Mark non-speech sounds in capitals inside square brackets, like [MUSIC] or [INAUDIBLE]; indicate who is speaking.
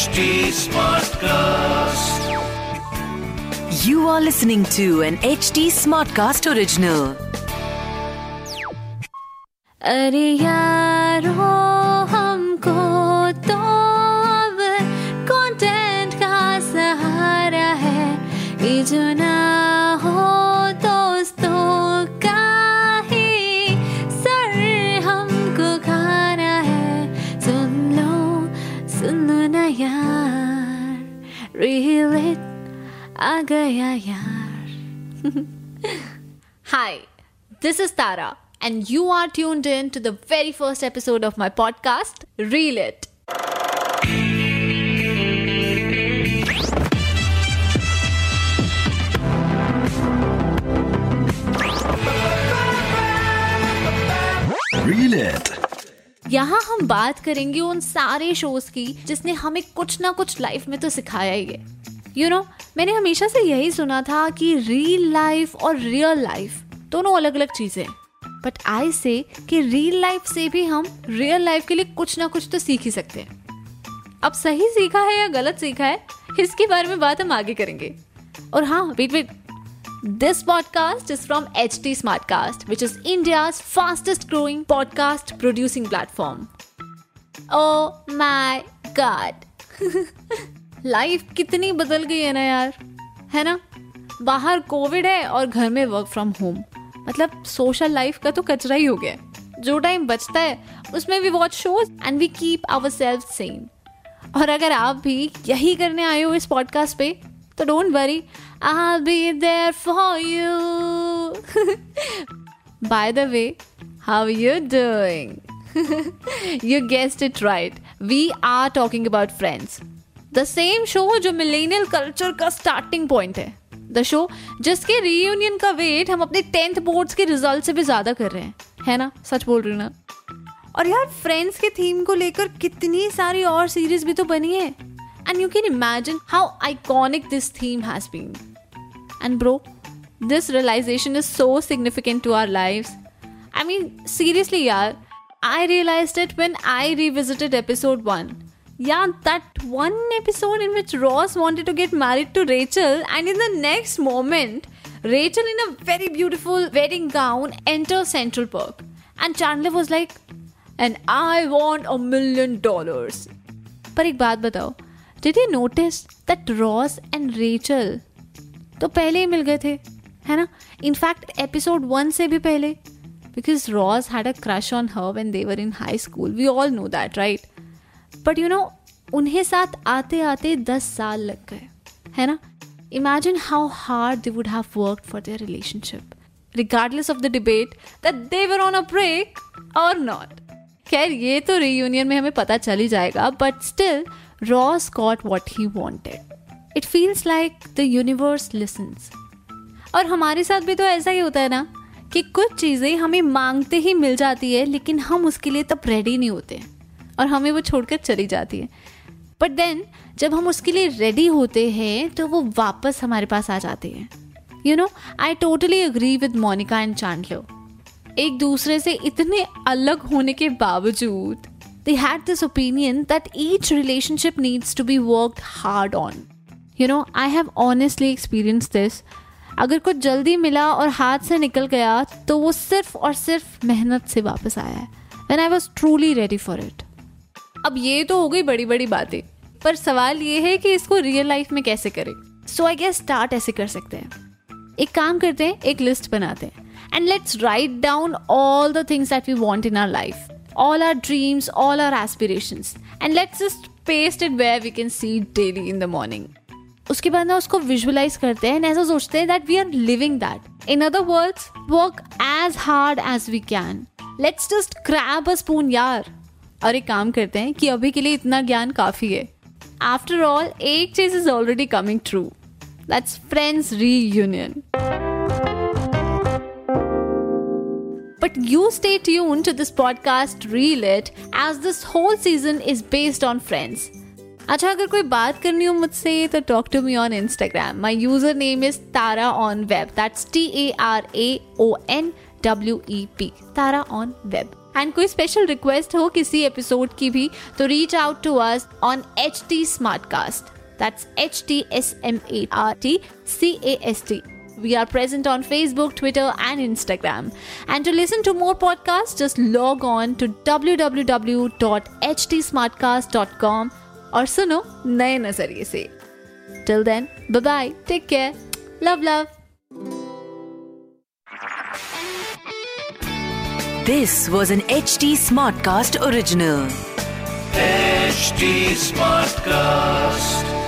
Speaker 1: HD Smartcast.
Speaker 2: You are listening to an HD Smartcast original.
Speaker 3: अरे यारो हमको तो अब कंटेंट का सहारा है ये जो ना Reeling Agayayar. [LAUGHS] Hi, this is Tara, and you are tuned in to the very first episode of my podcast, Reel It. यहाँ हम बात करेंगे उन सारे शोज़ की जिसने हमें कुछ ना कुछ लाइफ में तो सिखाया ही है। यू नो मैंने हमेशा से यही सुना था कि रियल लाइफ और रियल लाइफ दोनों अलग अलग चीज़ें बट आई से कि रियल लाइफ से भी हम रियल लाइफ के लिए कुछ ना कुछ तो सीख ही सकते हैं। अब सही सीखा है या गलत सीखा है, इसके बारे में बात हम आगे करेंगे। और हाँ wait wait This podcast is from HT Smartcast, which is India's fastest growing podcast producing platform. Oh my god. [LAUGHS] Life कितनी बदल गई है ना यार है ना बाहर कोविड है और घर में वर्क फ्रॉम होम मतलब सोशल लाइफ का तो कचरा ही हो गया। जो टाइम बचता है उसमें we watch shows and we keep our self same और अगर आप भी यही करने आए हो इस पॉडकास्ट पे तो don't worry I be there for you by the way how you doing you guessed it right we are talking about Friends the same show जो मिलेनियल कल्चर का स्टार्टिंग पॉइंट है. द शो जिसके reunion का wait हम अपने tenth boards के result से भी ज़्यादा कर रहे हैं. है ना? सच बोल रही हूँ ना? और यार फ्रेंड्स के थीम को लेकर कितनी सारी और सीरीज़ भी तो बनी है। And you can imagine how iconic this theme has been And bro, this realization is so significant to our lives. I mean, seriously, yaar, I realized it when I revisited episode 1. Yeah, that one episode in which Ross wanted to get married to Rachel, and in the next moment, Rachel in a very beautiful wedding gown enters Central Park. And Chandler was like, and I want a million dollars. पर एक बात बताओ did you notice that Ross and Rachel तो पहले ही मिल गए थे, है ना? इनफैक्ट एपिसोड वन से भी पहले। Because Ross had a crush on her when they were in high school we all know that right but you know उन्हें साथ आते आते दस साल लग गए, है ना? Imagine how hard they would have work for their relationship of the debate, that they were on a break or not. खैर, ये तो रीयूनियन में हमें पता चल ही जाएगा but still Ross got what he wanted it feels like the universe listens और हमारे साथ भी तो ऐसा ही होता है ना, कि कुछ चीज़ें हमें मांगते ही मिल जाती है, लेकिन हम उसके लिए तब रेडी नहीं होते और हमें वो छोड़कर चली जाती है। बट देन जब हम उसके लिए रेडी होते हैं तो वो वापस हमारे पास आ जाते हैं। You know I totally agree with Monica and Chandler एक दूसरे से इतने अलग होने के बावजूद they had this opinion that each relationship needs to be work hard on you know I have honestly experience this अगर कुछ जल्दी मिला और हाथ से निकल गया तो वो सिर्फ़ और सिर्फ़ मेहनत से वापस आया है। When I was truly ready for it अब ये तो हो गई बड़ी बड़ी बातें। पर सवाल ये है कि इसको रियल लाइफ में कैसे करें? सो आई गेस स्टार्ट ऐसे कर सकते हैं। एक काम करते हैं, एक लिस्ट बनाते हैं। And let's write down all the things that we want in our life all our dreams all our aspirations and let's just paste it where we can see daily in the morning उसके बाद ना उसको visualise करते हैं ऐसा सोचते हैं that we are living that in other words work as hard as we can let's just grab a spoon यार और एक काम करते हैं कि अभी के लिए इतना ज्ञान काफ़ी है. आफ्टर ऑल एक चीज़ is already coming true that's Friends reunion But you stay tuned to this podcast, Reel It, as this whole season is based on friends. अच्छा अगर कोई बात करनी हो मुझसे तो talk to me on Instagram my user name is Tara on web that's T A R A O N W E P Tara on web and कोई special request हो किसी एपिसोड की भी तो reach out to us on H T Smartcast that's H T S M A R T C A S T We are present on Facebook, Twitter, and Instagram. And to listen to more podcasts, just log on to www.htsmartcast.com और सुनो नए नजरिए से till then bye bye take care love love
Speaker 2: This was an HT Smartcast original.
Speaker 1: HT Smartcast.